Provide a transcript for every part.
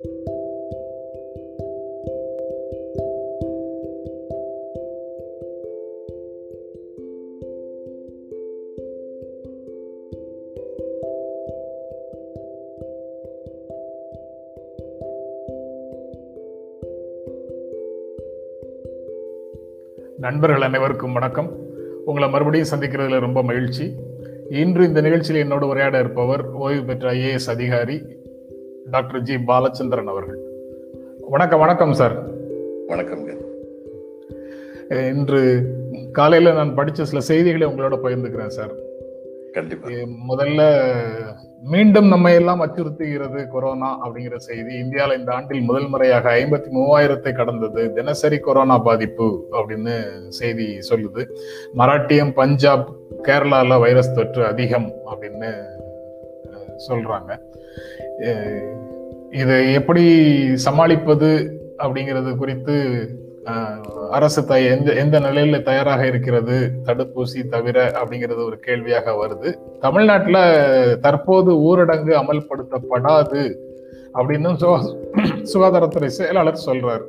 நண்பர்கள் அனைவருக்கும் வணக்கம். உங்களை மறுபடியும் சந்திக்கிறதுல ரொம்ப மகிழ்ச்சி. இன்று இந்த நிகழ்ச்சியில் என்னோடு உரையாட இருப்பவர் ஓய்வு பெற்ற ஐஏஎஸ் அதிகாரி டாக்டர் ஜி பாலச்சந்திரன் அவர்கள். வணக்கம் வணக்கம் சார். வணக்கம்ங்க அஹ் இன்று காலையில நான் படிச்ச சில செய்திகளை உங்களோட பகிர்ந்துக்கிறேன் சார். முதல்ல மீண்டும் நம்ம எல்லாம் அச்சுறுத்துகிறது கொரோனா அப்படிங்கிற செய்தி. இந்தியாவில் இந்த ஆண்டில் முதல் முறையாக ஐம்பத்தி மூவாயிரத்தை கடந்தது. தினசரி கொரோனா பாதிப்பு அப்படின்னு செய்தி சொல்லுது. மராட்டியம் பஞ்சாப் கேரளால வைரஸ் தொற்று அதிகம் அப்படின்னு சொல்றாங்க. இதை எப்படி சமாளிப்பது அப்படிங்கிறது குறித்து அரசு த எந்த எந்த நிலையில தயாராக இருக்கிறது தடுப்பூசி தவிர அப்படிங்கிறது ஒரு கேள்வியாக வருது. தமிழ்நாட்டில் தற்போது ஊரடங்கு அமல்படுத்தப்படாது அப்படின்னு சுகா- சுகாதாரத்துறை செயலாளர் சொல்றாரு.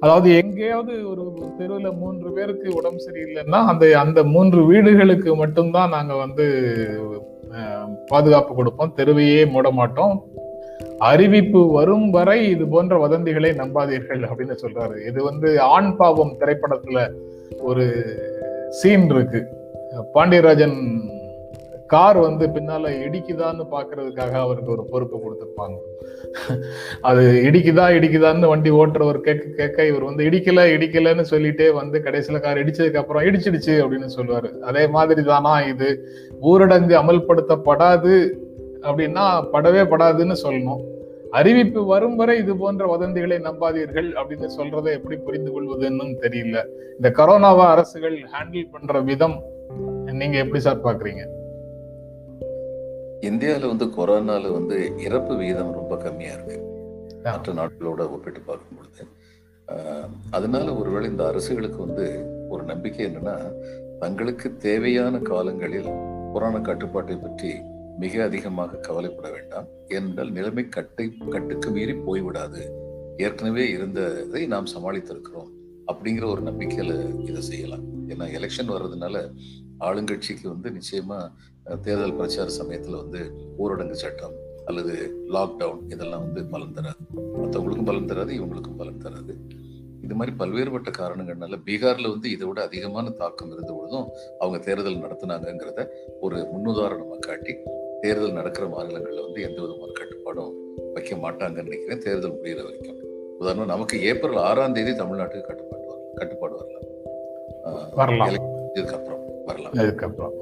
அதாவது எங்கேயாவது ஒரு தெருவில் மூன்று பேருக்கு உடம்பு சரியில்லைன்னா அந்த அந்த மூன்று வீடுகளுக்கு மட்டும்தான் நாங்கள் வந்து பாதுகாப்பு கொடுப்போம் தெருவையே மூட மாட்டோம். அறிவிப்பு வரும் வரை இது போன்ற வதந்திகளை நம்பாதீர்கள் அப்படின்னு சொல்றாரு. இது வந்து ஆண் பாவம் திரைப்படத்துல ஒரு சீன் இருக்கு. பாண்டியராஜன் கார் வந்து பின்னால இடிக்குதான்னு பாக்குறதுக்காக அவருக்கு ஒரு பொறுப்பு கொடுத்துருப்பாங்க. அது இடிக்குதா இடிக்குதான்னு வண்டி ஓட்டுறவர் கேட்க கேட்க இவர் வந்து இடிக்கல இடிக்கலன்னு சொல்லிட்டே வந்து கடைசியில கார் இடிச்சதுக்கு அப்புறம் இடிச்சிடுச்சு அப்படின்னு சொல்லுவாரு. அதே மாதிரி தானா இது? ஊரடங்கு அமல்படுத்தப்படாது அப்படின்னா படவே படாதுன்னு சொல்லணும். அறிவிப்பு வரும் வரை இது போன்ற வதந்திகளை நம்பாதீர்கள் அப்படின்னு சொல்றதை எப்படி புரிந்து கொள்வதுன்னு தெரியல. இந்த கரோனாவை அரசுகள் ஹேண்டில் பண்ற விதம் நீங்க எப்படி சார் பாக்குறீங்க? இந்தியாவில் வந்து கொரோனால வந்து இறப்பு விகிதம் ரொம்ப கம்மியா இருக்கு. ஆ. மற்ற நாடுகளோட ஒப்பிட்டு பார்க்கும் பொழுது அதனால ஒருவேளை இந்த அரசுகளுக்கு வந்து ஒரு நம்பிக்கை என்னன்னா தங்களுக்கு தேவையான காலங்களில் கொரோனா கட்டுப்பாட்டை பற்றி மிக அதிகமாக கவலைப்பட வேண்டாம். ஏனென்றால் நிலைமை கட்டை கட்டுக்கு மீறி போய்விடாது. ஏற்கனவே இருந்ததை நாம் சமாளித்திருக்கிறோம். அப்படிங்கிற ஒரு நம்பிக்கையில இதை செய்யலாம். ஏன்னா எலெக்ஷன் வர்றதுனால ஆளுங்கட்சிக்கு வந்து நிச்சயமா தேர்தல் பிரச்சார சமயத்துல வந்து ஊரடங்கு சட்டம் அல்லது லாக்டவுன் இதெல்லாம் வந்து பலன் தராது. மற்றவங்களுக்கும் பலன் தராது இவங்களுக்கும் பலன் தராது. இது மாதிரி பல்வேறுபட்ட காரணங்கள்னால பீகார்ல வந்து இதை விட அதிகமான தாக்கம் இருந்த பொழுதும் அவங்க தேர்தல் நடத்துனாங்கங்கிறத ஒரு முன்னுதாரணமா காட்டி தேர்தல் நடக்கிற மாநிலங்கள்ல வந்து எந்த விதமான கட்டுப்பாடும் வைக்க மாட்டாங்கன்னு நினைக்கிறேன் தேர்தல் முடிகிற வரைக்கும். உதாரணம் நமக்கு ஏப்ரல் ஆறாம் தேதி தமிழ்நாட்டுக்கு கட்டுப்பாடு வரலாம். கட்டுப்பாடு வரலாம். ஆஹ், வரலாம் அதுக்கப்புறம்.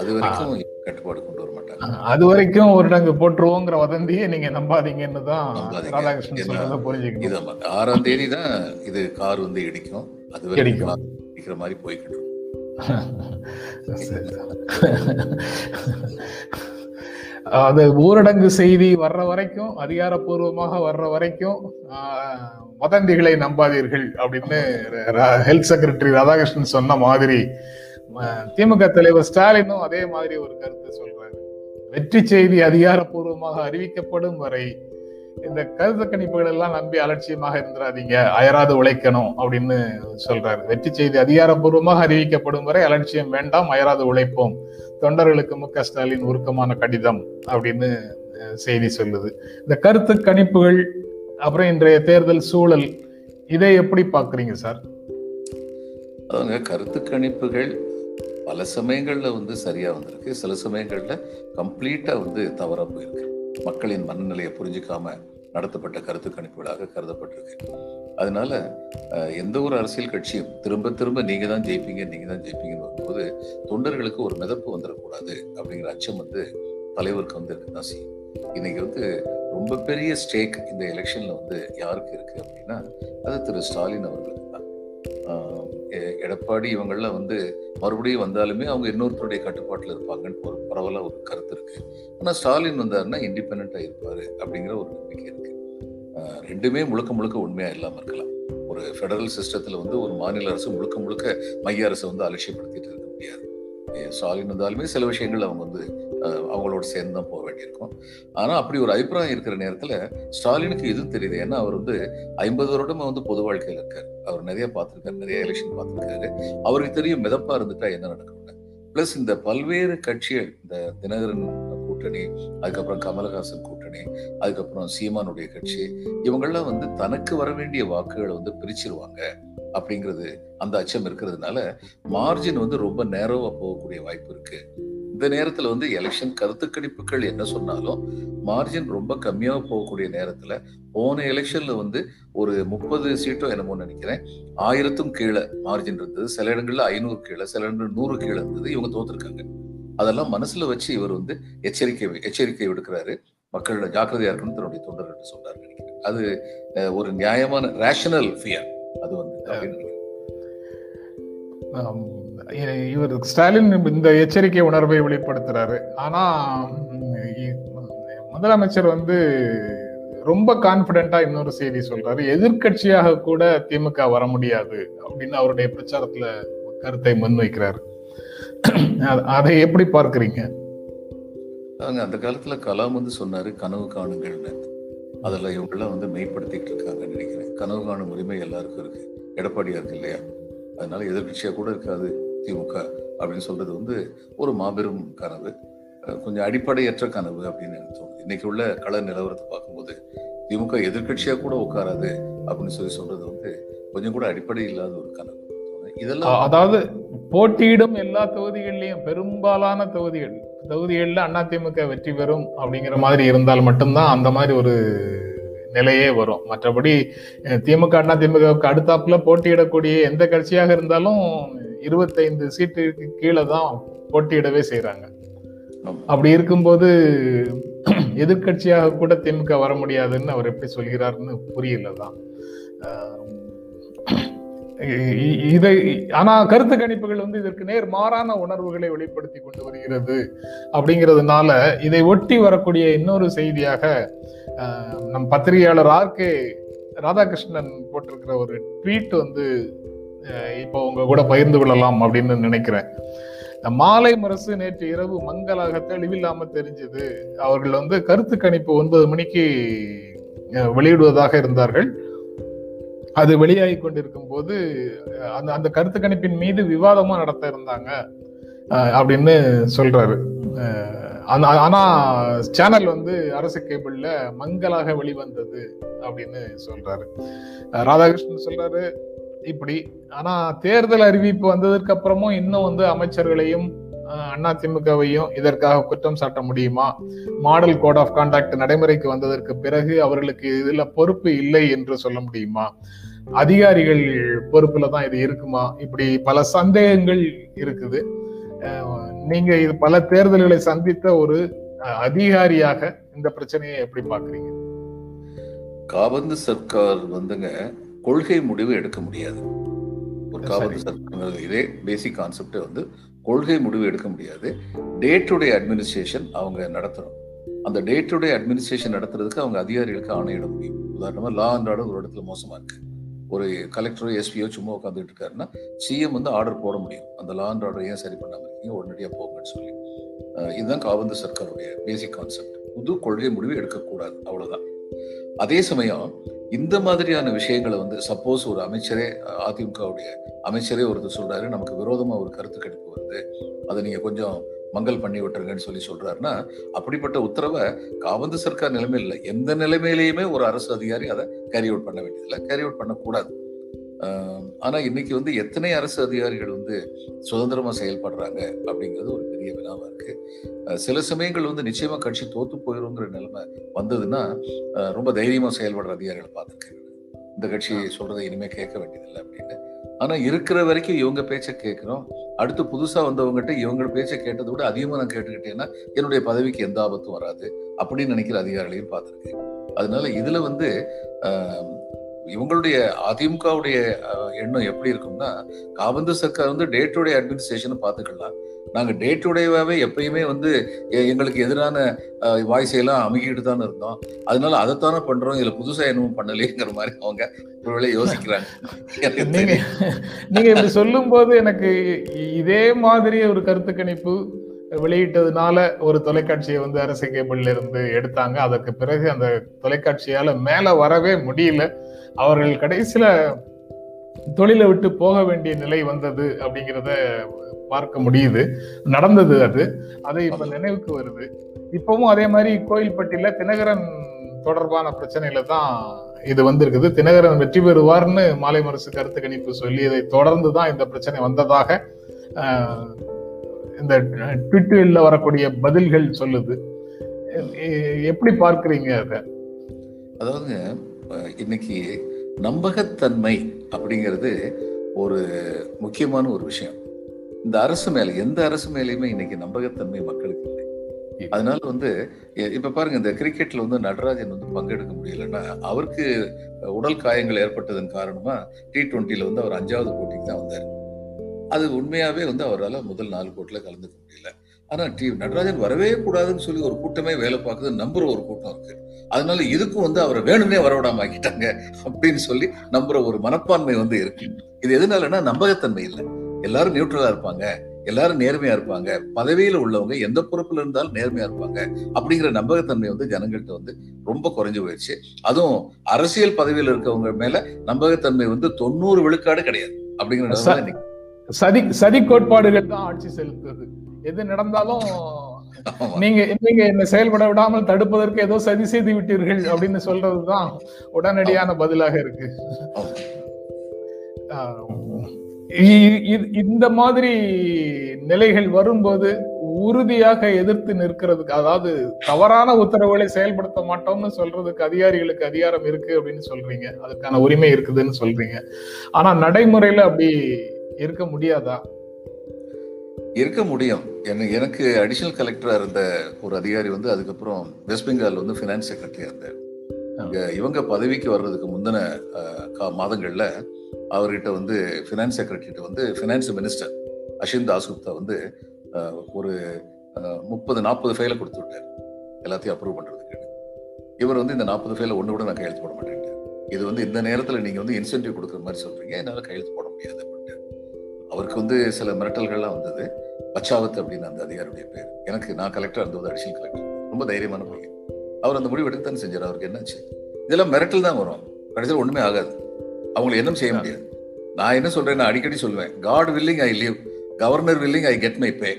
அது வரைக்கும் கட்டுப்பாடு கொண்டு வர மாட்டாங்க அது வரைக்கும் ஊரடங்கு போட்டுருவோங்கிற வதந்தியை நீங்க நம்பாதீங்கன்னு தான். ராதாகிருஷ்ணன் புரிஞ்சுக்கணும் இது. ஆறாம் தேதி தான் இது கார் வந்து இடிக்கும் அது வரைக்கும் இடிக்கிற மாதிரி போய்கிட்டு இருக்கும். அது ஊரடங்கு செய்தி வர்ற வரைக்கும் அதிகாரப்பூர்வமாக வர்ற வரைக்கும் வதந்திகளை நம்பாதீர்கள் அப்படின்னு ஹெல்த் செக்ரட்டரி ராதாகிருஷ்ணன் சொன்ன மாதிரி திமுக தலைவர் ஸ்டாலினும் அதே மாதிரி ஒரு கருத்தை சொல்றாரு. வெற்றி செய்தி அதிகாரப்பூர்வமாக அறிவிக்கப்படும் வரை இந்த கருத்து கணிப்புகள் எல்லாம் நம்பி அலட்சியமாக இருந்துடாதீங்க அயராது உழைக்கணும் அப்படின்னு சொல்றாரு. வெற்றி செய்தி அதிகாரப்பூர்வமாக அறிவிக்கப்படும் வரை அலட்சியம் வேண்டாம் அயராது உழைப்போம். தொண்டர்களுக்கு மு க ஸ்டாலின் உருக்கமான கடிதம் அப்படின்னு செய்தி சொல்லுது. இந்த கருத்து கணிப்புகள் அப்புறம் இன்றைய தேர்தல் சூழல் இதை எப்படி பாக்குறீங்க சார்? கருத்து கணிப்புகள் பல சமயங்களில் வந்து சரியாக வந்திருக்கு. சில சமயங்களில் கம்ப்ளீட்டாக வந்து தவறா போயிருக்கு. மக்களின் மனநிலையை புரிஞ்சிக்காம நடத்தப்பட்ட கருத்து கணிப்புகளாக கருதப்பட்டிருக்கு. அதனால எந்த ஒரு அரசியல் கட்சியும் திரும்ப திரும்ப நீங்க தான் ஜெயிப்பீங்க நீங்க தான் ஜெயிப்பீங்கன்னு வரும்போது தொண்டர்களுக்கு ஒரு மிதப்பு வந்துடக்கூடாது அப்படிங்கிற அச்சம் வந்து தலைவருக்கு வந்து இருக்குதான் செய்யும். இன்னைக்கு வந்து ரொம்ப பெரிய ஸ்டேக் இந்த எலெக்ஷன்ல வந்து யாருக்கு இருக்கு அப்படின்னா அது திரு ஸ்டாலின் அவர்களுக்கு தான். எடப்பாடி இவங்கள்லாம் வந்து மறுபடியும் வந்தாலுமே அவங்க இன்னொருத்தருடைய கட்டுப்பாட்டில் இருப்பாங்கன்னு ஒரு பரவலாக ஒரு கருத்து இருக்கு. ஆனால் ஸ்டாலின் வந்தாருன்னா இண்டிபெண்ட்டாக இருப்பார் அப்படிங்கிற ஒரு நம்பிக்கை இருக்கு. ரெண்டுமே முழுக்க முழுக்க உண்மையாக இல்லாம இருக்கலாம். ஒரு ஃபெடரல் சிஸ்டத்தில் வந்து ஒரு மாநில அரசு முழுக்க முழுக்க மைய அரசை வந்து அலட்சியப்படுத்திட்டு ஸ்டாலின் இருந்தாலுமே சில விஷயங்கள் அவங்க வந்து அவங்களோட சேர்ந்து தான் போக வேண்டியிருக்கும். ஆனா அப்படி ஒரு அபிப்பிராயம் இருக்கிற நேரத்துல ஸ்டாலினுக்கு இது தெரியுது. ஏன்னா அவர் வந்து ஐம்பது வருடமா வந்து பொது வாழ்க்கையில இருக்காரு. அவர் நிறைய பார்த்திருக்காரு நிறைய எலெக்ஷன் பார்த்திருக்காரு. அவருக்கு தெரியும் மிதப்பா இருந்துட்டா என்ன நடக்கும்னு. பிளஸ் இந்த பல்வேறு கட்சிகள் இந்த தினகரன் கூட்டணி அதுக்கப்புறம் கமலஹாசன் கூட்டணி அதுக்கப்புறம் சீமானுடைய கட்சி இவங்கெல்லாம் வந்து தனக்கு வர வேண்டிய வாக்குகளை வந்து பிரிச்சிருவாங்க அப்படிங்கிறது அந்த அச்சம் இருக்கிறதுனால மார்ஜின் வந்து ரொம்ப நேரோவா போகக்கூடிய வாய்ப்பு இருக்கு. இந்த நேரத்துல வந்து எலெக்ஷன் கருத்து கணிப்புகள் என்ன சொன்னாலும் மார்ஜின் ரொம்ப கம்மியா போகக்கூடிய நேரத்துல போன எலெக்ஷன்ல வந்து ஒரு முப்பது சீட்டோ என்னமோ நினைக்கிறேன். ஆயிரத்தும் கீழே மார்ஜின் இருந்தது. சில இடங்கள்ல ஐநூறு கீழே சில இடங்கள் நூறு கீழே இருந்தது. இவங்க தோத்துருக்காங்க. அதெல்லாம் மனசுல வச்சு இவர் வந்து எச்சரிக்கை எச்சரிக்கை விடுக்கிறாரு. மக்களோட ஜாக்கிரதையா இருக்கணும் தன்னுடைய தொண்டர்கள் சொல்றாரு நினைக்கிறேன். அது ஒரு நியாயமான ரேஷனல் ஃபியர் அது வந்து இவர் ஸ்டாலின் இந்த எச்சரிக்கை உணர்வை வெளிப்படுத்துறாரு. ஆனா முதலமைச்சர் வந்து ரொம்ப கான்பிடென்டா இன்னொரு செய்தி சொல்றாரு. எதிர்க்கட்சியாக கூட திமுக வர முடியாது அப்படின்னு அவருடைய பிரச்சாரத்துல கருத்தை முன்வைக்கிறாரு. அதை எப்படி பார்க்குறீங்க? அதாங்க அந்த காலத்துல கலாம் வந்து சொன்னாரு கனவு காணுங்கள்னு. அதெல்லாம் இவங்கெல்லாம் வந்து மெய்ப்படுத்திட்டு இருக்காங்கன்னு நினைக்கிறேன். கனவு காணும் உரிமை எல்லாருக்கும் இருக்கு. எடப்பாடியாருக்கு இல்லையா? அதனால எதிர்கட்சியாக கூட இருக்காது திமுக அப்படின்னு சொல்றது வந்து ஒரு மாபெரும் கனவு. கொஞ்சம் அடிப்படையற்ற கனவு அப்படின்னு எனக்கு தோணுது. இன்னைக்கு உள்ள கள நிலவரத்தை பார்க்கும்போது திமுக எதிர்கட்சியாக கூட உட்காராது அப்படின்னு சொல்லி சொல்றது வந்து கொஞ்சம் கூட அடிப்படை இல்லாத ஒரு கனவு. இதெல்லாம் அதாவது போட்டியிடும் எல்லா தொகுதிகள்லயும் பெரும்பாலான தொகுதிகள் தொகுதிகள்ல அதிமுக வெற்றி பெறும் அப்படிங்கிற மாதிரி இருந்தால் மட்டும்தான் அந்த மாதிரி ஒரு நிலையே வரும். மற்றபடி திமுக அண்ணா திமுகவுக்கு அடுத்தாப்புல போட்டியிடக்கூடிய எந்த கட்சியாக இருந்தாலும் இருபத்தைந்து சீட்டுக்கு கீழே தான் போட்டியிடவே செய்றாங்க. ஆமா. அப்படி இருக்கும்போது எதிர்க்கட்சியாக கூட திமுக வர முடியாதுன்னு அவர் எப்படி சொல்கிறாருன்னு புரியலதான் இ- இ- இதை ஆனா கருத்து கணிப்புகள் வந்து இதற்கு நேர் மாறான உணர்வுகளை வெளிப்படுத்தி கொண்டு வருகிறது அப்படிங்கிறதுனால இதை ஒட்டி வரக்கூடிய இன்னொரு செய்தியாக நம் பத்திரிகையாளர் ஆர் கே ராதாகிருஷ்ணன் போட்டிருக்கிற ஒரு ட்வீட் வந்து இப்போ உங்க கூட பகிர்ந்து கொள்ளலாம் அப்படின்னு நினைக்கிறேன். மாலை முரசு நேற்று இரவு மங்களாக தெளிவில்லாம தெரிஞ்சது. அவர்கள் வந்து கருத்து கணிப்பு ஒன்பது மணிக்கு வெளியிடுவதாக இருந்தார்கள். அது வெளியாகி கொண்டிருக்கும் போது அந்த அந்த கருத்து கணிப்பின் மீது விவாதமா நடத்த இருந்தாங்க அப்படின்னு சொல்றாரு. ஆனா- சேனல் வந்து அரசு கேபிள்ல மங்களாக வெளிவந்தது அப்படின்னு சொல்றாரு. ராதாகிருஷ்ணன் சொல்றாரு இப்படி. ஆனா தேர்தல் அறிவிப்பு வந்ததற்கு அப்புறமும் இன்னும் வந்து அமைச்சர்களையும் அண்ணா திமுகவையும் இதற்காக குற்றம் சாட்ட முடியுமா? மாடல் கோட் ஆஃப் கான்டாக்ட் நடைமுறைக்கு வந்ததற்கு பிறகு அவர்களுக்கு இதுல பொறுப்பு இல்லை என்று சொல்ல முடியுமா? அதிகாரிகள் பொறுப்புல தான் இது இருக்குமா? இப்படி பல சந்தேகங்கள் இருக்குது. நீங்க இது பல தேர்தல்களை சந்தித்த ஒரு அதிகாரியாக இந்த பிரச்சனையை எப்படி பாக்குறீங்க காபந்து சர்க்கார் வந்துங்க கொள்கை முடிவு எடுக்க முடியாது. ஒரு. காபந்து சர்க்கார் இதே பேசிக் கான்செப்டே வந்து கொள்கை முடிவு எடுக்க முடியாது. டே டு டே அட்மினிஸ்ட்ரேஷன் அவங்க நடத்தணும். அந்த டே டு டே அட்மினிஸ்ட்ரேஷன் நடத்துறதுக்கு அவங்க அதிகாரிகளுக்கு ஆணையிட முடியும். உதாரணமாக லா அண்ட் ஆர்டர் ஒரு இடத்துல மோசமாக இருக்கு. ஒரு கலெக்டரோ எஸ்பியோ சும்மா உட்காந்துட்டு இருக்காருன்னா சிஎம் வந்து ஆர்டர் போட முடியும். அந்த லா அண்ட் ஆர்டர் ஏன் சரி பண்ணாமல் இருக்கீங்க? உடனடியாக போங்கன்னு சொல்லி. இதுதான் காபந்து சர்க்காருடைய பேசிக் கான்செப்ட் புது கொள்கை முடிவு எடுக்கக்கூடாது. அவ்வளோதான் அதே சமயம் இந்த மாதிரியான விஷயங்களை வந்து சப்போஸ் ஒரு அமைச்சரே அதிமுகவுடைய அமைச்சரே ஒருத்தர் சொல்றாரு நமக்கு விரோதமா ஒரு கருத்து கணிப்பு வருது அதை நீங்க கொஞ்சம் மங்கல் பண்ணி விட்டுருங்கன்னு சொல்லி சொல்றாருன்னா அப்படிப்பட்ட உத்தரவை காபந்து சர்க்கார் நிலைமையில் எந்த நிலைமையிலையுமே ஒரு அரசு அதிகாரி அதை கேரி அவுட் பண்ண வேண்டியதில்லை. கேரி அவுட் பண்ணக்கூடாது. ஆனால் இன்னைக்கு வந்து எத்தனை அரசு அதிகாரிகள் வந்து சுதந்திரமாக செயல்படுறாங்க அப்படிங்கிறது ஒரு பெரிய வினாவாக இருக்கு. சில சமயங்கள் வந்து நிச்சயமாக கட்சி தோத்து போயிருங்கிற நிலைமை வந்ததுன்னா ரொம்ப தைரியமாக செயல்படுற அதிகாரிகளை பார்த்துருக்கேன். இந்த கட்சி சொல்றதை இனிமேல் கேட்க வேண்டியதில்லை அப்படின்னு. ஆனால் இருக்கிற வரைக்கும் இவங்க பேச்சை கேட்குறோம். அடுத்து புதுசாக வந்தவங்ககிட்ட இவங்க பேச்சை கேட்டதை விட அதிகமாக நான் கேட்டுக்கிட்டேன்னா என்னுடைய பதவிக்கு எந்த ஆபத்தும் வராது அப்படின்னு நினைக்கிற அதிகாரிகளையும் பார்த்துருக்கேன். அதனால இதில் வந்து இவங்களுடைய அதிமுகவுடைய எண்ணம் எப்படி இருக்கும்னா காபந்து சர்க்கார் வந்து டே டு டே அட்மினிஸ்ட்ரேஷனை பார்த்துக்கலாம் நாங்க டே டு டேவாவே எப்பயுமே வந்து எங்களுக்கு எதிரான வாய்ஸ் எல்லாம் அமுகிட்டு தானே இருந்தோம். அதனால அதைத்தானே பண்றோம். இதுல புதுசா என்னவும் பண்ணலையேங்கிற மாதிரி அவங்க ஒருவேளை யோசிக்கிறாங்க. நீங்க இப்படி சொல்லும் போது எனக்கு இதே மாதிரி ஒரு கருத்து கணிப்பு வெளியிட்டதுனால ஒரு தொலைக்காட்சியை வந்து அரசு கேபிள்ல இருந்து எடுத்தாங்க. அதற்கு பிறகு அந்த தொலைக்காட்சியால மேல வரவே முடியல. அவர்கள் கடைசியில தொழிலை விட்டு போக வேண்டிய நிலை வந்தது அப்படிங்கிறத பார்க்க முடியுது. நடந்தது அது. அது இப்ப நினைவுக்கு வருது. இப்பவும் அதே மாதிரி கோயில்பட்டியில தினகரன் தொடர்பான பிரச்சனையில தான் இது வந்திருக்குது. தினகரன் வெற்றி பெறுவார்னு மாலை மரசு கருத்து கணிப்பு சொல்லியதை தொடர்ந்து தான் இந்த பிரச்சனை வந்ததாக இந்த ட்விட்டரில் வரக்கூடிய பதில்கள் சொல்லுது. எப்படி பார்க்கறீங்க அத? அதாவது இன்னைக்கு நம்பகத்தன்மை அப்படிங்கிறது ஒரு முக்கியமான ஒரு விஷயம். இந்த அரசு மேல எந்த அரசு மேலேயுமே இன்னைக்கு நம்பகத்தன்மை மக்களுக்கு இல்லை. அதனால வந்து இப்ப பாருங்க இந்த கிரிக்கெட்ல வந்து நடராஜன் வந்து பங்கெடுக்க முடியலன்னா அவருக்கு உடல் காயங்கள் ஏற்பட்டதன் காரணமா டி டுவெண்ட்டில வந்து அவர் அஞ்சாவது போட்டிக்கு தான் வந்தார். அது உண்மையாவே வந்து அவரால் முதல் நாலு போட்டில கலந்துக்க முடியல. ஆனா டி நடராஜன் வரவே கூடாதுன்னு சொல்லி ஒரு கூட்டமே வேலை பார்க்குது நம்புற ஒரு கூட்டம் இருக்கு. அதனால இதுக்கும் வந்து அவரை வேணும்னே வரவிடாம ஆக்கிட்டாங்க அப்படின்னு சொல்லி நம்புற ஒரு மனப்பான்மை வந்து இருக்கு. இது எதனாலன்னா நம்பகத்தன்மை இல்லை. எல்லாரும் நியூட்ரலா இருப்பாங்க. எல்லாரும் நேர்மையா இருப்பாங்க. பதவியில உள்ளவங்க எந்த பொறுப்புல இருந்தாலும் நேர்மையா இருப்பாங்க. அப்படிங்கிற நம்பகத்தன்மை வந்து ஜனங்கள்கிட்ட வந்து ரொம்ப குறைஞ்சு போயிடுச்சு. அதுவும் அரசியல் பதவியில இருக்கவங்க மேல நம்பகத்தன்மை வந்து தொண்ணூறு விழுக்காடு கிடையாது. அப்படிங்கிற. சதி சதி கோட்பாடுகள் தான் ஆட்சி செலுத்துது. எது நடந்தாலும். நீங்க நீங்க என்ன செயல்பட விடாமல் தடுப்பதற்கு ஏதோ சதி செய்து விட்டீர்கள் அப்படின்னு சொல்றதுதான் உடனடியான பதிலாக இருக்கு. இந்த மாதிரி நிலைகள் வரும்போது உறுதியாக எதிர்த்து நிற்கிறதுக்கு அதாவது தவறான உத்தரவுகளை செயல்படுத்த மாட்டோம்னு சொல்றதுக்கு அதிகாரிகளுக்கு அதிகாரம் இருக்கு அப்படின்னு சொல்றீங்க. அதுக்கான உரிமை இருக்குதுன்னு சொல்றீங்க. ஆனா நடைமுறையில அப்படி இருக்க முடியாதா? இருக்க முடியும். என்ன எனக்கு அடிஷனல் கலெக்டரா இருந்த ஒரு அதிகாரி வந்து அதுக்கப்புறம் வெஸ்ட் பெங்கால் வந்து ஃபினான்ஸ் செக்ரட்டரியா இருந்தார். இங்க இவங்க பதவிக்கு வர்றதுக்கு முந்தின கா- மாதங்கள்ல அவர்கிட்ட வந்து ஃபினான்ஸ் செக்ரட்டரிட்ட வந்து ஃபினான்ஸ் மினிஸ்டர் அஷின் தாஸ்குப்தா வந்து ஒரு முப்பது நாற்பது ஃபைலை கொடுத்து விட்டார். எல்லாத்தையும் அப்ரூவ் பண்றதுக்கு இவர் வந்து இந்த நாற்பது ஃபைல ஒண்ணு கூட நான் கையெழுத்து போட மாட்டேன் இது வந்து இந்த நேரத்துல நீங்க வந்து இன்சென்டிவ் கொடுக்குற மாதிரி சொல்றீங்க. என்னால கையெழுத்து போட முடியாது. அவருக்கு வந்து சில மிரட்டல்கள்லாம் வந்தது. பச்சாவத் அப்படின்னு அந்த அதிகாரியுடைய பேர். எனக்கு நான் கலெக்டர் இருந்தது அடிஷனல் கலெக்டர் ரொம்ப தைரியமான பையன். அவர் அந்த முடிவு எடுத்து தானே செஞ்சார். அவருக்கு என்னாச்சு? இதெல்லாம் மிரட்டல் தான் வரும். கடைசியில் ஒண்ணுமே ஆகாது. அவங்களை என்ன செய்ய முடியாது. நான் என்ன சொல்றேன்? நான் அடிக்கடி சொல்லுவேன். God willing I live governor willing I get my pay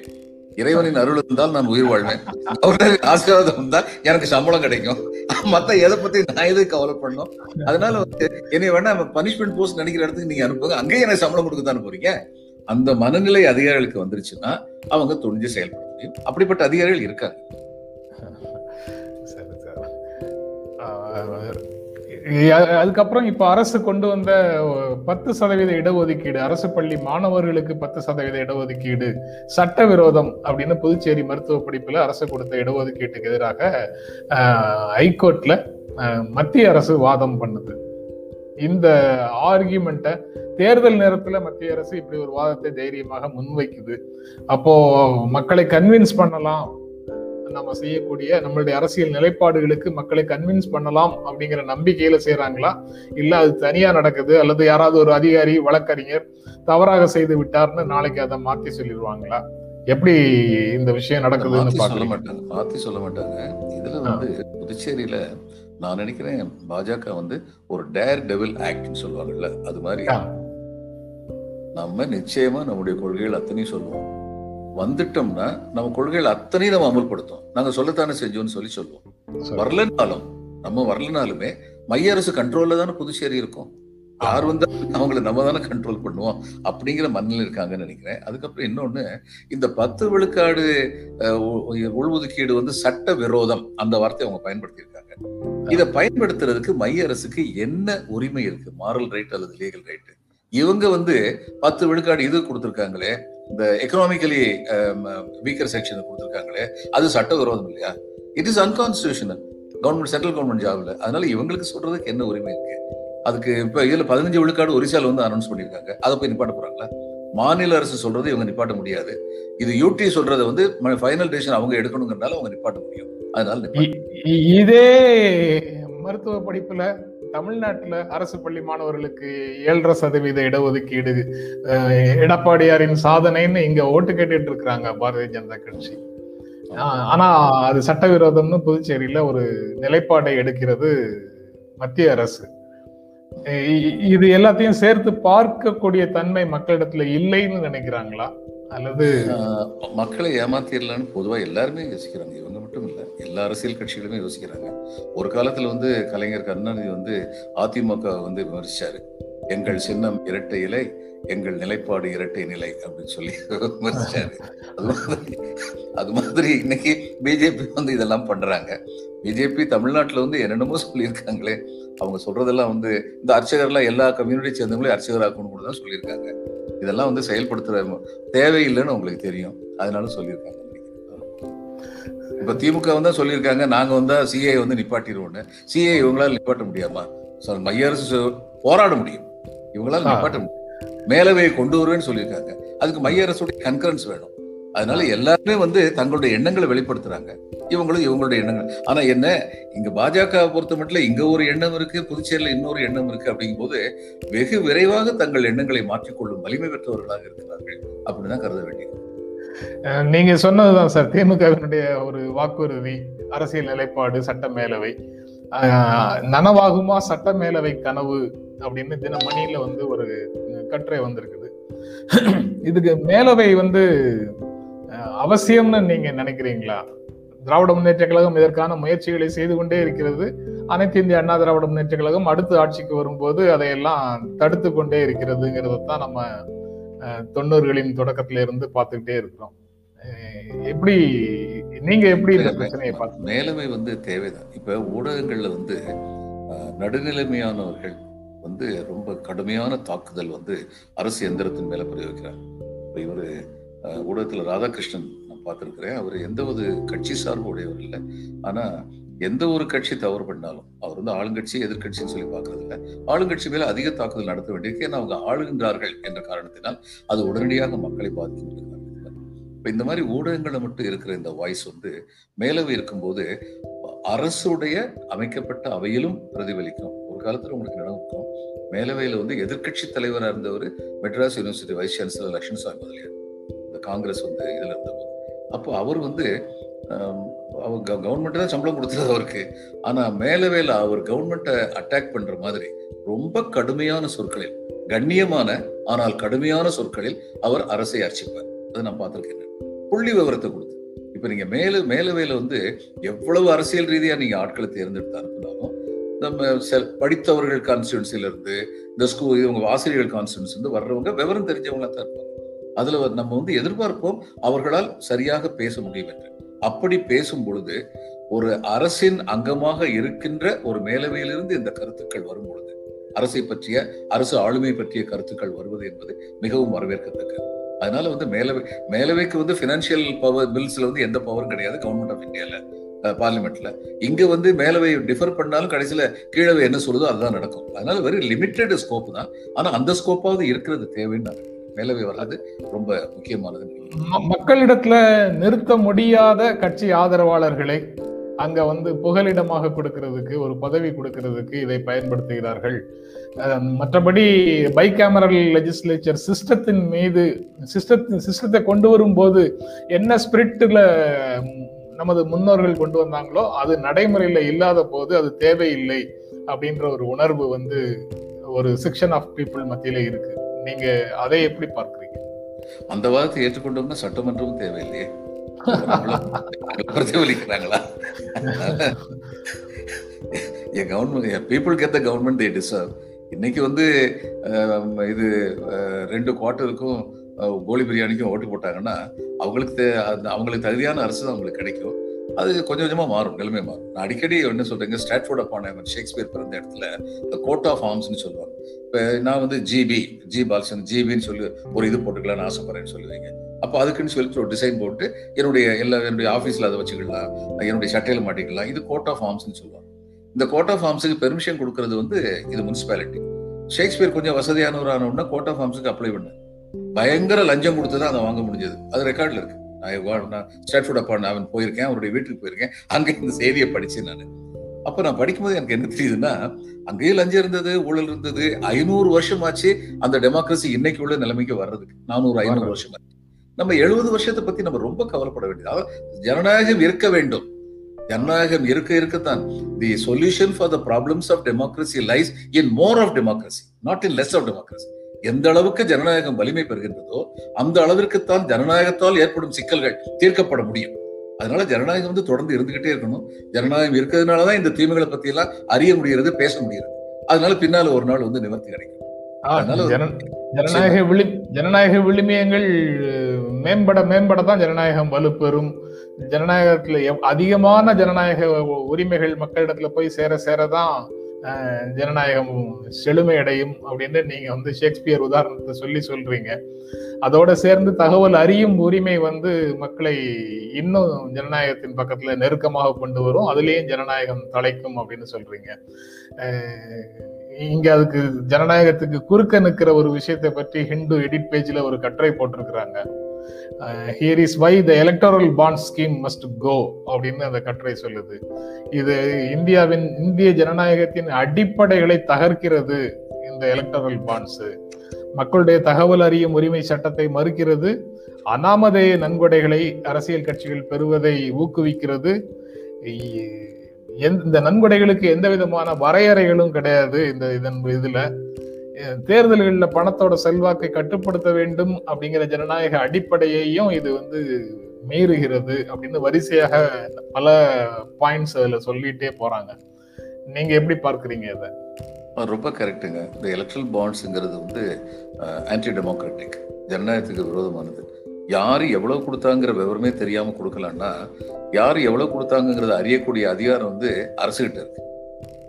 இறைவனின் அருள் இருந்தால் நான் உயிர் வாழ்வேன். கவர்னரின் ஆசீர்வாதம் இருந்தால் எனக்கு சம்பளம் கிடைக்கும். மத்த எதை பத்தி நான் எது கவலை பண்ணோம் அதனால வந்து என்னை வேணா பனிஷ்மெண்ட் போஸ்ட் நினைக்கிற இடத்துக்கு நீங்க அனுப்புங்க. அங்கேயே எனக்கு சம்பளம் கொடுக்க தானே போறீங்க? அந்த மனநிலை அதிகாரிகளுக்கு வந்துருச்சுன்னா அவங்க துணிஞ்சு செயல்பட முடியும். அப்படிப்பட்ட அதிகாரிகள் இருக்காங்க. சரி அதுக்கப்புறம் இப்ப அரசு கொண்டு வந்த பத்து சதவீத இடஒதுக்கீடு அரசு பள்ளி மாணவர்களுக்கு பத்து சதவீத இடஒதுக்கீடு சட்டவிரோதம் அப்படின்னு புதுச்சேரி மருத்துவ படிப்புல அரசு கொடுத்த இடஒதுக்கீட்டுக்கு எதிராக ஹைகோர்ட்ல மத்திய அரசு வாதம் பண்ணுது. இந்த ஆர்கியூமெண்ட்டை தேர்தல் நேரத்துல மத்திய அரசு இப்படி ஒரு வாதத்தை தைரியமாக முன்வைக்குது. அப்போ மக்களை கன்வின்ஸ் பண்ணலாம். நம்ம செய்யக்கூடிய நம்மளுடைய அரசியல் நிலைப்பாடுகளுக்கு மக்களை கன்வின்ஸ் பண்ணலாம் அப்படிங்கிற நம்பிக்கையில செய்றாங்களா? இல்ல அது தனியா நடக்குது? அல்லது யாராவது ஒரு அதிகாரி வழக்கறிஞர் தவறாக செய்து விட்டார்னு நாளைக்கு அதை மாத்தி சொல்லிடுவாங்களா? எப்படி இந்த விஷயம் நடக்குதுன்னு சொல்ல மாட்டாங்க. மாத்தி சொல்ல மாட்டாங்க. இதுல வந்து புதுச்சேரியில நான் நினைக்கிறேன் பாஜக வந்து ஒரு டேர் டெவில் ஆக்ட்னு சொல்லுவாங்கல்ல அது மாதிரி. நம்ம நிச்சயமா நம்முடைய கொள்கைகள் அத்தனையும் சொல்லுவோம் வந்துட்டோம்னா நம்ம கொள்கைகள் அத்தனையும் நம்ம அமல்படுத்தும் நாங்க சொல்லத்தானே செஞ்சோம்னு சொல்லி சொல்லுவோம். வரலனாலும் நம்ம வரலனாலுமே மைய அரசு கண்ட்ரோல்ல தானே புதுச்சேரி இருக்கும் யார் வந்தா அவங்கள நம்ம தானே கண்ட்ரோல் பண்ணுவோம் அப்படிங்கிற மனநிலை இருக்காங்கன்னு நினைக்கிறேன். அதுக்கப்புறம் இன்னொன்னு இந்த பத்து விழுக்காடு உள்ஒதுக்கீடு வந்து சட்ட விரோதம் அந்த வார்த்தையை அவங்க பயன்படுத்தியிருக்காங்க. இதை பயன்படுத்துறதுக்கு மைய அரசுக்கு என்ன உரிமை இருக்கு? மாரல் ரைட் அல்லது லீகல் ரைட் இவங்க வந்து பத்து விழுக்காடு இது கொடுத்திருக்காங்களே இந்த எக்கனாமிக்கலி வீக்கர் செக்ஷன் கொடுத்துருக்காங்களே அது சட்ட விரோதம் இல்லையா? It is unconstitutional government central government ஜாப்ல அதனால இவங்களுக்கு சொல்றதுக்கு என்ன உரிமை இருக்கு? அதுக்கு இப்ப இதுல பதினஞ்சு விழுக்காடு ஒரிசால வந்து அனௌன்ஸ் பண்ணியிருக்காங்க அதை போய் நிப்பாட்ட போறாங்களா? மாநில அரசு சொல்றது இவங்க நிப்பாட்ட முடியாது. இது யூடி சொல்றதை வந்து ஃபைனல் டெசிஷன் அவங்க எடுக்கணுங்கிறனால அவங்க நிப்பாட்ட முடியும். அதனால இதே மருத்துவ படிப்புல தமிழ்நாட்டுல அரசு பள்ளி மாணவர்களுக்கு ஏழரை சதவீத இடஒதுக்கீடு எடப்பாடியாரின் சாதனைன்னு இங்க ஓட்டு கேட்டுட்டு இருக்கிறாங்க பாரதிய ஜனதா கட்சி. ஆனா அது சட்டவிரோதம்னு புதுச்சேரியில ஒரு நிலைப்பாடை எடுக்கிறது மத்திய அரசு. இது எல்லாத்தையும் சேர்த்து பார்க்கக்கூடிய தன்மை மக்களிடத்துல இல்லைன்னு நினைக்கிறாங்களா? அல்லது மக்களை ஏமாத்திடலான்னு பொதுவா எல்லாருமே யோசிக்கிறாங்க. இவங்க மட்டும் இல்ல எல்லா அரசியல் கட்சிகளுமே யோசிக்கிறாங்க. ஒரு காலத்துல வந்து கலைஞர் கருணாநிதி வந்து அதிமுக வந்து விமர்சிச்சாரு. எங்கள் சின்னம் இரட்டை இலை எங்கள் நிலைப்பாடு இரட்டை நிலை அப்படின்னு சொல்லி விமர்சிச்சாரு. அது மாதிரி அது மாதிரி இன்னைக்கு பிஜேபி வந்து இதெல்லாம் பண்றாங்க. பிஜேபி தமிழ்நாட்டுல வந்து என்னென்னமோ சொல்லியிருக்காங்களே. அவங்க சொல்றதெல்லாம் வந்து இந்த அர்ச்சகர்லாம் எல்லா கம்யூனிட்டி சேர்ந்தவங்களையும் அர்ச்சகராக்கணும் கூட தான் சொல்லியிருக்காங்க. இதெல்லாம் வந்து செயல்படுத்துற தேவையில்லைன்னு உங்களுக்கு தெரியும். அதனால சொல்லியிருக்காங்க. இப்ப திமுக வந்து சொல்லியிருக்காங்க நாங்க வந்தா சிஏ வந்து நிப்பாட்டிடுவோம்னு சிஏ இவங்களால நிப்பாட்ட முடியாமா? மைய அரசு போராட முடியும். இவங்களால. நிப்பாட்ட முடியும். மேலவையை கொண்டு வருவேன்னு சொல்லியிருக்காங்க. அதுக்கு மைய அரசுடைய கன்கரன்ஸ் வேணும். அதனால எல்லாருமே வந்து தங்களுடைய எண்ணங்களை வெளிப்படுத்துறாங்க. இவங்களும் இவங்களுடைய எண்ணங்கள். ஆனா என்ன இங்க பாஜக பொறுத்த மட்டும் இங்க ஒரு எண்ணம் இருக்கு புதுச்சேரியில இன்னொரு எண்ணம் இருக்கு அப்படிங்கும்போது வெகு விரைவாக தங்கள் எண்ணங்களை மாற்றிக்கொள்ளும் வலிமை பெற்றவர்களாக இருக்கிறார்கள் அப்படிதான் கருத வேண்டியது. நீங்க சொன்னதுதான் சார் திமுகவினுடைய ஒரு வாக்குறுதி அரசியல் நிலைப்பாடு சட்ட மேலவை நனவாகுமா சட்ட மேலவை கனவு அப்படின்னு தினமணியில வந்து ஒரு கட்டுரை வந்திருக்குது. இதுக்கு மேலவை வந்து அவசியம்னு நீங்க நினைக்கிறீங்களா? திராவிட முன்னேற்ற கழகம் இதற்கான முயற்சிகளை செய்து கொண்டே இருக்கிறது. அனைத்து இந்திய அண்ணா திராவிட முன்னேற்ற கழகம் அடுத்து ஆட்சிக்கு வரும்போது அதையெல்லாம் தடுத்து கொண்டே இருக்கிறதுங்கிறத தான் நம்ம தொண்ணூறுகளின் தொடக்கத்துல இருந்து பார்த்துக்கிட்டே இருக்கிறோம். எப்படி நீங்க எப்படி இந்த பிரச்சனையை பார்த்து மேலவை வந்து தேவைதான். இப்ப ஊடகங்கள்ல வந்து நடுநிலைமையானவர்கள் வந்து ரொம்ப கடுமையான தாக்குதல் வந்து அரசு எந்திரத்தின் மேல பிரயோகிக்கிறார் இப்ப இவரு ஊடகத்துல ராதாகிருஷ்ணன் பார்த்திருக்கிறேன். அவர் எந்த ஒரு கட்சி சார்பு உடையவர் இல்லை. ஆனா எந்த ஒரு கட்சி தவறு பண்ணாலும் அவர் வந்து ஆளுங்கட்சி எதிர்க்கட்சின்னு சொல்லி பார்க்கறது இல்லை ஆளுங்கட்சி மேல அதிக தாக்குதல் நடத்த வேண்டியிருக்கு ஏன்னா அவங்க ஆளுகின்றார்கள் என்ற காரணத்தினால் அது உடனடியாக மக்களை பாதிக்கும் இப்போ இப்ப இந்த மாதிரி ஊடகங்களை மட்டும் இருக்கிற இந்த வாய்ஸ் வந்து மேலவை இருக்கும்போது அரசுடைய அமைக்கப்பட்ட அவையிலும் பிரதிபலிக்கும். ஒரு காலத்துல உங்களுக்கு நினைவுக்கும் மேலவையில வந்து எதிர்க்கட்சி தலைவராக இருந்தவர் Madras university vice chancellor Lakshmanaswami Mudaliar. இந்த காங்கிரஸ் வந்து இதில் இருந்தவங்க அப்போ அவர் வந்து அவர் கவர்மெண்ட் தான் சம்பளம் கொடுத்துருது அவருக்கு. ஆனா வேலை அவர் கவர்மெண்ட்டை அட்டாக் பண்ற மாதிரி ரொம்ப கடுமையான சொற்களில் கண்ணியமான ஆனால் கடுமையான சொற்களில் அவர் அரசை அர்ச்சிப்பார். அதை நான் பார்த்திருக்கேன். புள்ளி விவரத்தை கொடுத்து. இப்ப நீங்க மேல மேலவேல வந்து எவ்வளவு அரசியல் ரீதியா நீங்க ஆட்களை தேர்ந்தெடுத்து அனுப்பினாலும் நம்ம செல் படித்தவர்கள் கான்ஸ்டியூன்சில இருந்து இந்த ஸ்கூல் இவங்க ஆசிரியர்கள் கான்ஸ்டியூன்சி இருந்து வர்றவங்க விவரம் தெரிஞ்சவங்களா தான் இருப்பாங்க. அதுல நம்ம வந்து எதிர்பார்ப்போம் அவர்களால் சரியாக பேச முடியும் என்று அப்படி பேசும் பொழுது ஒரு அரசின் அங்கமாக இருக்கின்ற ஒரு மேலவையிலிருந்து இந்த கருத்துக்கள் வரும் பொழுது அரசை பற்றிய அரசு ஆளுமை பற்றிய கருத்துக்கள் வருவது என்பது மிகவும் வரவேற்கத்தக்கது. அதனால வந்து மேலவை மேலவைக்கு வந்து பினான்சியல் பவர் பில்ஸ்ல வந்து எந்த பவரும் கிடையாது கவர்மெண்ட் ஆஃப் இந்தியால பார்லிமெண்ட்ல இங்க வந்து மேலவை டிஃபர் பண்ணாலும் கடைசியில கீழவை என்ன சொல்லுதோ அதுதான் நடக்கும். அதனால வெரி லிமிட்டெட் ஸ்கோப் தான். ஆனா அந்த ஸ்கோப்பாவது இருக்கிறது தேவைன்னு நிலவி வர்றது ரொம்ப முக்கியமானது மக்களிடத்துல நிறுத்த முடியாத கட்சி ஆதரவாளர்களை அங்க வந்து புகலிடமாக கொடுக்கிறதுக்கு ஒரு பதவி கொடுக்கிறதுக்கு இதை பயன்படுத்துகிறார்கள். மற்றபடி பை கேமரல் லெஜிஸ்லேச்சர் சிஸ்டத்தின் மீது சிஸ்டத்தின் சிஸ்டத்தை கொண்டு வரும்போது என்ன ஸ்பிரிட்ல நமது முன்னோர்கள் கொண்டு வந்தாங்களோ அது நடைமுறையில் இல்லாத போது அது தேவையில்லை அப்படின்ற ஒரு உணர்வு வந்து ஒரு செக்ஷன் ஆஃப் பீப்புள் மத்தியில இருக்கு. நீங்க அதை எப்படி பார்க்கறீங்க? அந்த வாதத்தை ஏற்றுக்கொண்டோம்னா சட்டமன்றமும் தேவையில்லையே. பிரதிபலிக்கிறாங்களா? Government people get the government they deserve இன்னைக்கு வந்து இது ரெண்டு குவார்ட்டருக்கும் கோழி பிரியாணிக்கும் ஓட்டு போட்டாங்கன்னா அவங்களுக்கு தே- அவங்களுக்கு தகுதியான அரசு தான் அவங்களுக்கு கிடைக்கும். அது கொஞ்சம் கொஞ்சமா மாறும் நிலைமை மாறும். நான் அடிக்கடி என்ன சொல்றேங்க ஸ்டாட்ஃபோர்ட் அப்பான் ஷேக்ஸ்பியர் பிறந்த இடத்துல இந்த கோட் ஆஃப் ஆர்ம்ஸ்னு சொல்லுவாங்க. இப்போ நான் வந்து ஜிபி ஜி பால்சன் ஜிபின்னு சொல்லி ஒரு இது போட்டுக்கலாம்னு ஆசைப்படுறேன்னு சொல்லுவீங்க. அப்போ அதுக்குன்னு சொல்லி ஒரு டிசைன் போட்டு என்னுடைய எல்லா என்னுடைய ஆஃபீஸில் அதை வச்சுக்கலாம் என்னுடைய சட்டையில் மாட்டிக்கலாம் இது கோட் ஆஃப் ஆர்ம்ஸ்னு சொல்லுவாங்க. இந்த கோட்டா ஃபார்ம்ஸுக்கு பெர்மிஷன் கொடுக்கறது வந்து இது முனிசிபாலிட்டி ஷேக்ஸ்பியர் கொஞ்சம் வசதியானவரான உடனே கோட்டா ஃபார்ம்ஸுக்கு அப்ளை பண்ணேன் பயங்கர லஞ்சம் கொடுத்து தான் அதை வாங்க முடிஞ்சது. அது ரெக்கார்டில் இருக்குது நான் ஸ்டாட்ஃபுட் அப்பான் அவன் போயிருக்கேன் அவருடைய வீட்டுக்கு போயிருக்கேன். அங்கே இந்த செய்தியை படிச்சேன் நான். அப்ப நான் படிக்கும்போது எனக்கு என்ன தெரியுதுன்னா அங்கேயும் லஞ்சம் இருந்தது ஊழல் இருந்தது ஐநூறு வருஷம் ஆச்சு அந்த டெமோக்ரஸி இன்னைக்கு உள்ள நிலைமைக்கு வர்றதுக்கு. நானூறு ஐநூறு வருஷம். ஆச்சு நம்ம எழுபது வருஷத்தை பத்தி நம்ம ரொம்ப கவலைப்பட வேண்டியது. அதாவது ஜனநாயகம் இருக்க வேண்டும். ஜனநாயகம் இருக்க இருக்கத்தான். The solution for the problems of democracy lies in more of democracy not in less of democracy எந்த அளவுக்கு ஜனநாயகம் வலிமை பெறுகின்றதோ அந்த அளவிற்குத்தான் ஜனநாயகத்தால் ஏற்படும் சிக்கல்கள் தீர்க்கப்பட முடியும். அதனால ஜனநாயகம் வந்து தொடர்ந்து இருந்துகிட்டே இருக்கணும். ஜனநாயகம் இருக்கிறதுனாலதான் இந்த தீமைகளை பத்தி எல்லாம் அறிய முடிகிறது பேச முடிகிறது. அதனால பின்னால ஒரு நாள் வந்து நிவர்த்தி கிடைக்கும். அதனால ஜனநாயக விழி ஜனநாயக விழுமியங்கள் மேம்பட மேம்பட தான் ஜனநாயகம் வலுப்பெறும். ஜனநாயகத்துல அதிகமான ஜனநாயக உரிமைகள் மக்களிடத்துல போய் சேர சேரதான் ஜனநாயகம் செழுமை அடையும் அப்படின்னு நீங்க வந்து ஷேக்ஸ்பியர் உதாரணத்தை சொல்லி சொல்றீங்க. அதோட சேர்ந்து தகவல் அறியும் உரிமை வந்து மக்களை இன்னும் ஜனநாயகத்தின் பக்கத்துல நெருக்கமாக கொண்டு வரும். அதுலேயும் ஜனநாயகம் தலைக்கும் அப்படின்னு சொல்றீங்க. இங்க அதுக்கு ஜனநாயகத்துக்கு குறுக்க நிற்கிற ஒரு விஷயத்தை பற்றி ஹிந்து எடிட் பேஜ்ல ஒரு கட்டுரை போட்டிருக்கிறாங்க. Here is why the electoral bond scheme must go அப்படின்னு அந்த கட்டுரை சொல்லுது. இது இந்தியாவின் இந்திய ஜனநாயகத்தின் அடிப்படைகளை தகர்க்கிறது இந்த எலக்டோரல் பாண்ட்ஸ் மக்களுடைய தகவல் அறியும் உரிமை சட்டத்தை மறுக்கிறது. அனாமதேய நன்கொடைகளை அரசியல் கட்சிகள் பெறுவதை ஊக்குவிக்கிறது. இந்த நன்கொடைகளுக்கு எந்த விதமான வரையறைகளும் கிடையாது இந்த இதன் இதுல. தேர்தல்களில் பணத்தோட செல்வாக்கை கட்டுப்படுத்த வேண்டும் அப்படிங்கிற ஜனநாயக அடிப்படையையும் இது வந்து மீறுகிறது அப்படின்னு வரிசையாக பல பாயிண்ட்ஸ் அதில் சொல்லிட்டே போறாங்க. நீங்க எப்படி பார்க்குறீங்க இதை? ரொம்ப கரெக்டுங்க இந்த எலக்ட்ரல் பாண்ட்ஸுங்கிறது வந்து ஆன்டி டெமோக்ராட்டிக் ஜனநாயகத்துக்கு விரோதமானது. யார் எவ்வளோ கொடுத்தாங்கிற விவரமே தெரியாமல் கொடுக்கலான்னா யார் எவ்வளோ கொடுத்தாங்கிறத அறியக்கூடிய அதிகாரம் வந்து அரசுகிட்ட இருக்கு.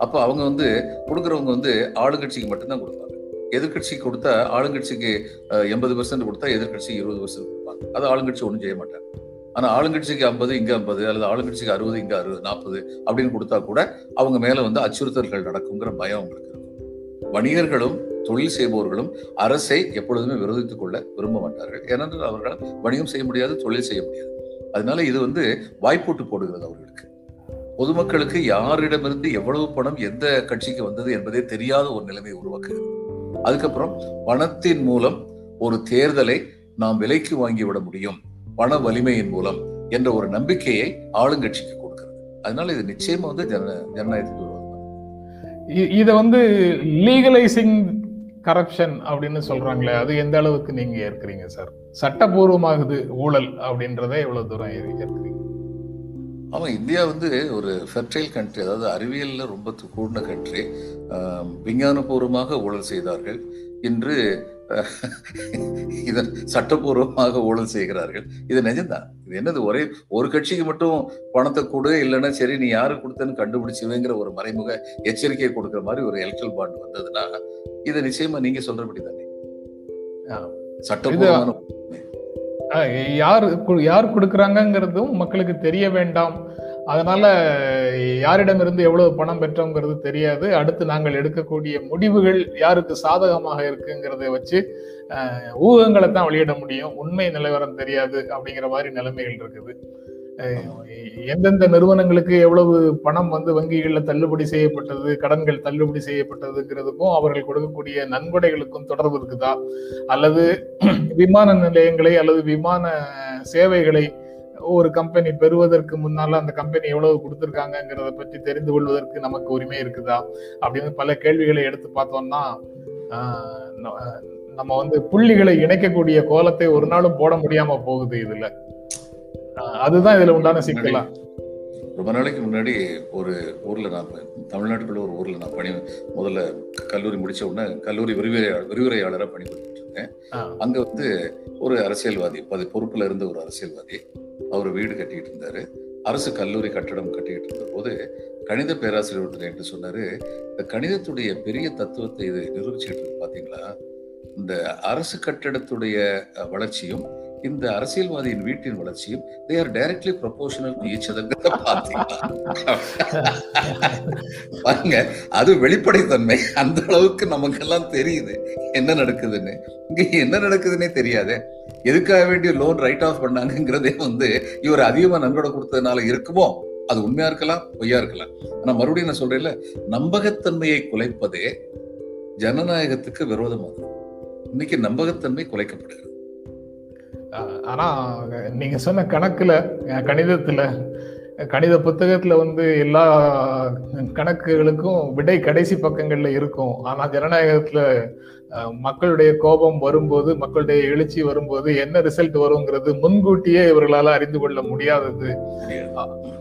அப்போ அவங்க வந்து கொடுக்குறவங்க வந்து ஆளுங்கட்சிக்கு மட்டும்தான் கொடுப்பாங்க. எதிர்கட்சி கொடுத்தா ஆளுங்கட்சிக்கு எண்பது பெர்சன்ட் கொடுத்தா எதிர்கட்சி இருபது பெர்சன்ட் கொடுப்பாங்க. அது ஆளுங்கட்சி ஒன்றும் செய்ய மாட்டாங்க. ஆனா ஆளுங்கட்சிக்கு ஐம்பது இங்க ஐம்பது அல்லது ஆளுங்கட்சிக்கு அறுபது இங்க அறுபது நாற்பது அப்படின்னு கொடுத்தா கூட அவங்க மேல வந்து அச்சுறுத்தல்கள் நடக்குங்கிற பயம் அவங்களுக்கு இருக்கும். வணிகர்களும் தொழில் செய்பவர்களும் அரசை எப்பொழுதுமே விரோதித்துக் கொள்ள விரும்ப மாட்டார்கள். ஏனென்றால் அவர்களால் வணிகம் செய்ய முடியாது தொழில் செய்ய முடியாது. அதனால இது வந்து வாய்ப்பூட்டு போடுகிறது அவர்களுக்கு. பொதுமக்களுக்கு யாரிடமிருந்து எவ்வளவு பணம் எந்த கட்சிக்கு வந்தது என்பதே தெரியாத ஒரு நிலைமை உருவாக்குகிறது. அதுக்கப்புறம் பணத்தின் மூலம் ஒரு தேர்தலை நாம் விலைக்கு வாங்கிவிட முடியும். பண வலிமையின் மூலம் என்ற ஒரு நம்பிக்கையை ஆளுங்கட்சிக்கு கொடுக்கிறது. அதனால இது நிச்சயமா வந்து ஜன ஜனநாயகத்துக்கு இதை வந்து லீகலைசிங் கரப்ஷன் அப்படின்னு சொல்றாங்களே அது எந்த அளவுக்கு நீங்க ஏற்கிறீங்க சார்? சட்டபூர்வமாகுது ஊழல் அப்படின்றத எவ்வளவு தூரம் ஏற்கிறீங்க. ஆமா இந்தியா வந்து ஒரு ஃபெர்டைல் கண்ட்ரி அதாவது அறிவியல்ல ரொம்ப கூடின கண்ட்ரி விஞ்ஞானபூர்வமாக ஊழல் செய்தார்கள். இன்று இதன் சட்டபூர்வமாக ஊழல் செய்கிறார்கள். இது நிஜம்தான். இது என்னது ஒரே ஒரு கட்சிக்கு மட்டும் பணத்தை கொடு இல்லைன்னா சரி நீ யாரு கொடுத்தன்னு கண்டுபிடிச்சுவேங்கிற ஒரு மறைமுக எச்சரிக்கை கொடுக்குற மாதிரி ஒரு எலக்ட்ரல் பாண்ட் வந்ததுன்னா இது நிச்சயமா நீங்க சொல்றபடி தானே சட்டபூர்வமான யார் யார் கொடுக்குறாங்கங்கிறதும் மக்களுக்கு தெரிய வேண்டாம். அதனால யாரிடமிருந்து எவ்வளவு பணம் பெற்றோங்கிறது தெரியாது. அடுத்து நாங்கள் எடுக்கக்கூடிய முடிவுகள் யாருக்கு சாதகமாக இருக்குங்கிறத வச்சு ஊகங்களை தான் வெளியிட முடியும். உண்மை நிலவரம் தெரியாது அப்படிங்கிற மாதிரி நிலைமைகள் இருக்குது. எந்தெந்த நிறுவனங்களுக்கு எவ்வளவு பணம் வந்து வங்கிகளில் தள்ளுபடி செய்யப்பட்டது கடன்கள் தள்ளுபடி செய்யப்பட்டதுங்கிறதுக்கும் அவர்கள் கொடுக்கக்கூடிய நன்கொடைகளுக்கும் தொடர்பு இருக்குதா? அல்லது விமான நிலையங்களை அல்லது விமான சேவைகளை ஒரு கம்பெனி பெறுவதற்கு முன்னால அந்த கம்பெனி எவ்வளவு கொடுத்துருக்காங்கிறத பற்றி தெரிந்து கொள்வதற்கு நமக்கு உரிமை இருக்குதா? அப்படின்னு பல கேள்விகளை எடுத்து பார்த்தோம்னா நம்ம வந்து புள்ளிகளை இணைக்கக்கூடிய கோலத்தை ஒரு நாளும் போட முடியாம போகுது இதுல. அதுதான் இதுல உண்டான சிக்கலா? ரொம்ப நாளைக்கு முன்னாடி ஒரு ஊர்ல நான் தமிழ்நாட்டுக்குள்ள ஒரு ஊர்ல நான் பணி முதல்ல கல்லூரி முடிச்ச உடனே கல்லூரி விரிவுரையாளர் விரிவுரையாளராக பணிபுரிஞ்சிட்டு இருக்கேன் அங்க வந்து ஒரு அரசியல்வாதி அது பொறுப்புல இருந்த ஒரு அரசியல்வாதி அவர் வீடு கட்டிட்டு இருந்தாரு. அரசு கல்லூரி கட்டடம் கட்டிக்கிட்டு இருந்த போது கணித பேராசிரியர் ஒருத்தர் என்று சொன்னாரு இந்த கணிதத்துடைய பெரிய தத்துவத்தை இது நிரூபிச்சுட்டு இருக்கு பாத்தீங்களா? இந்த அரசு கட்டடத்துடைய வளர்ச்சியும் இந்த அரசியல்வாதியின் வீட்டின் வளர்ச்சியும் they are directly proportional to each அதர்ங்கிறத பாருங்க அது வெளிப்படைத்தன்மை. அந்த அளவுக்கு நமக்கெல்லாம் தெரியுது. என்ன நடக்குதுன்னு. இங்க என்ன நடக்குதுன்னே தெரியாது. எதுக்காக வேண்டிய லோன் ரைட் ஆஃப் பண்ணாங்கிறதே வந்து இவர் அதிகமா நன்கொடை கொடுத்ததுனால இருக்குமோ? அது உண்மையா இருக்கலாம் பொய்யா இருக்கலாம். ஆனா மறுபடியும் நான் சொல்றேன்ல நம்பகத்தன்மையை குலைப்பதே ஜனநாயகத்துக்கு விரோதமாகும் இன்னைக்கு நம்பகத்தன்மை குலைக்கப்படுகிறது. அஹ் ஆனா நீங்க சொன்ன கணக்குல கணிதத்துல கணித புத்தகத்துல வந்து எல்லா கணக்குகளுக்கும் விடை கடைசி பக்கங்கள்ல இருக்கும். ஆனா ஜனநாயகத்துல மக்களுடைய கோபம் வரும்போது மக்களுடைய எழுச்சி வரும்போது என்ன ரிசல்ட் வருங்கிறது முன்கூட்டியே இவர்களால அறிந்து கொள்ள முடியாதது.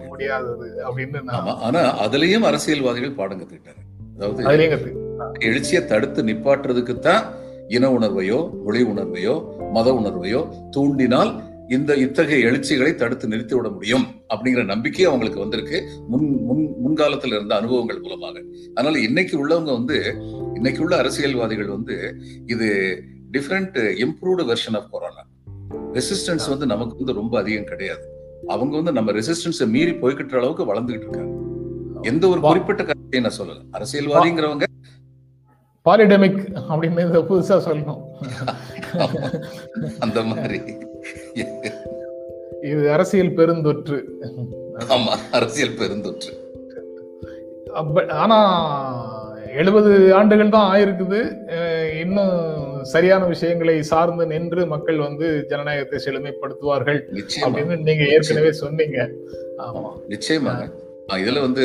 முடியாதது அப்படின்னு ஆனா அதுலயும் அரசியல்வாதிகள் பாடம் கத்துக்கிட்டாங்க. அதாவது எழுச்சியை தடுத்து நிப்பாட்டுறதுக்கு தான் இன உணர்வையோ மொழி உணர்வையோ மத உணர்வையோ தூண்டினால் இந்த இத்தகைய எழுச்சிகளை தடுத்து நிறுத்தி விட முடியும் அப்படிங்கிற நம்பிக்கை அவங்களுக்கு வந்திருக்கு. முன் முன் முன்காலத்துல இருந்த அனுபவங்கள் மூலமாக. அதனால இன்னைக்கு உள்ளவங்க வந்து இன்னைக்கு உள்ள அரசியல்வாதிகள் வந்து இது different improved version of corona resistance வந்து நமக்கு வந்து ரொம்ப அதிகம் கிடையாது. அவங்க வந்து நம்ம ரெசிஸ்டன்ஸை மீறி போய்கிட்ட அளவுக்கு வளர்ந்துகிட்டு இருக்காங்க. எந்த ஒரு குறிப்பிட்ட கருத்தையும் நான் சொல்லல. அரசியல்வாதிங்கிறவங்க பாலிடெமிக் அப்படின்னு புதுசா சொல்லணும். அந்த மாதிரி. இது அரசியல் பெருந்தொற்று. ஆமா அரசியல் பெருந்தொற்று. ஆனா எழுபது ஆண்டுகள் தான் ஆயிருக்குது. இன்னும் சரியான விஷயங்களை சார்ந்து நின்று மக்கள் வந்து ஜனநாயகத்தை செழுமைப்படுத்துவார்கள் நிச்சயமா. அப்படின்னு நீங்க ஏற்கனவே சொன்னீங்க. ஆமா. நிச்சயமாக இதுல வந்து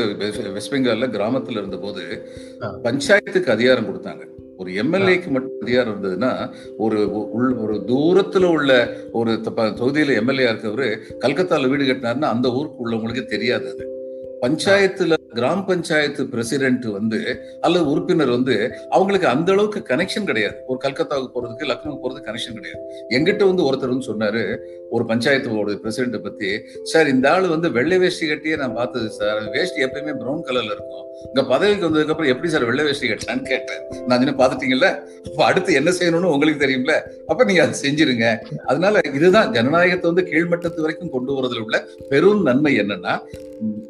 வெஸ்ட் பெங்கால்ல கிராமத்துல இருந்த போது. பஞ்சாயத்துக்கு அதிகாரம் கொடுத்தாங்க. ஒரு எம்எல்ஏக்கு மட்டும் அதிகாரம் இருந்ததுன்னா ஒரு உள் ஒரு தூரத்துல உள்ள ஒரு தொகுதியில எம்எல்ஏ இருக்கவரு கல்கத்தால வீடு கட்டினாருன்னா அந்த ஊருக்கு உள்ளவங்களுக்கு தெரியாது அது. பஞ்சாயத்துல கிராம பஞ்சாயத்து பிரசிடென்ட் வந்து அல்லது உறுப்பினர் வந்து அவங்களுக்கு அந்த அளவுக்கு கனெக்ஷன் கிடையாது. ஒரு கல்கத்தாவுக்கு போறதுக்கு லக்னோ போறதுக்கு கனெக்ஷன் கிடையாது. எங்கிட்ட வந்து ஒருத்தர் வந்து சொன்னாரு ஒரு பஞ்சாயத்தோட பிரசிடென்ட் பத்தி சார் இந்த ஆள் வந்து வெள்ளை வேஷ்டி கட்டியே நான் பார்த்தது சார் வேஷ்டி எப்பயுமே ப்ரௌன் கலர்ல இருக்கும். இங்க பதவிக்கு வந்ததுக்கு அப்புறம் எப்படி சார் வெள்ளை வேஷ்டி கட்டான்னு கேட்டேன். நான் இன்னும் பாத்துட்டீங்கல்ல அப்ப அடுத்து என்ன செய்யணும்னு உங்களுக்கு தெரியும்ல? அப்ப நீங்க அதை செஞ்சிருங்க. அதனால இதுதான் ஜனநாயகத்தை வந்து கீழ்மட்டத்து வரைக்கும் கொண்டு வரதுல உள்ள பெரும் நன்மை என்னன்னா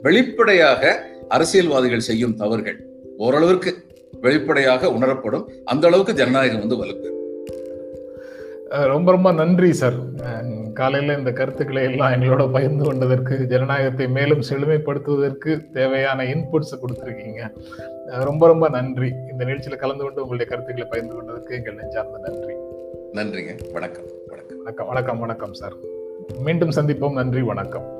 வெளி வெளிப்படையாக அரசியல்வாதிகள் செய்யும் தவறுகள் ஓரளவிற்கு வெளிப்படையாக உணரப்படும். அந்த அளவுக்கு ஜனநாயகம் வந்து வலுப்பெறும் ரொம்ப ரொம்ப நன்றி சார் காலையில இந்த கருத்துக்களை எல்லாம் எங்களோட பகிர்ந்து கொண்டதற்கு ஜனநாயகத்தை மேலும் செழுமைப்படுத்துவதற்கு தேவையான இன்புட்ஸ் கொடுத்துருக்கீங்க. ரொம்ப ரொம்ப நன்றி. இந்த நிகழ்ச்சியில கலந்து கொண்டு உங்களுடைய கருத்துக்களை பகிர்ந்து கொண்டதற்கு எங்கள் நெஞ்சார்ந்த நன்றி. நன்றிங்க. வணக்கம். வணக்கம். வணக்கம். வணக்கம். வணக்கம் சார் மீண்டும் சந்திப்போம். நன்றி. வணக்கம்.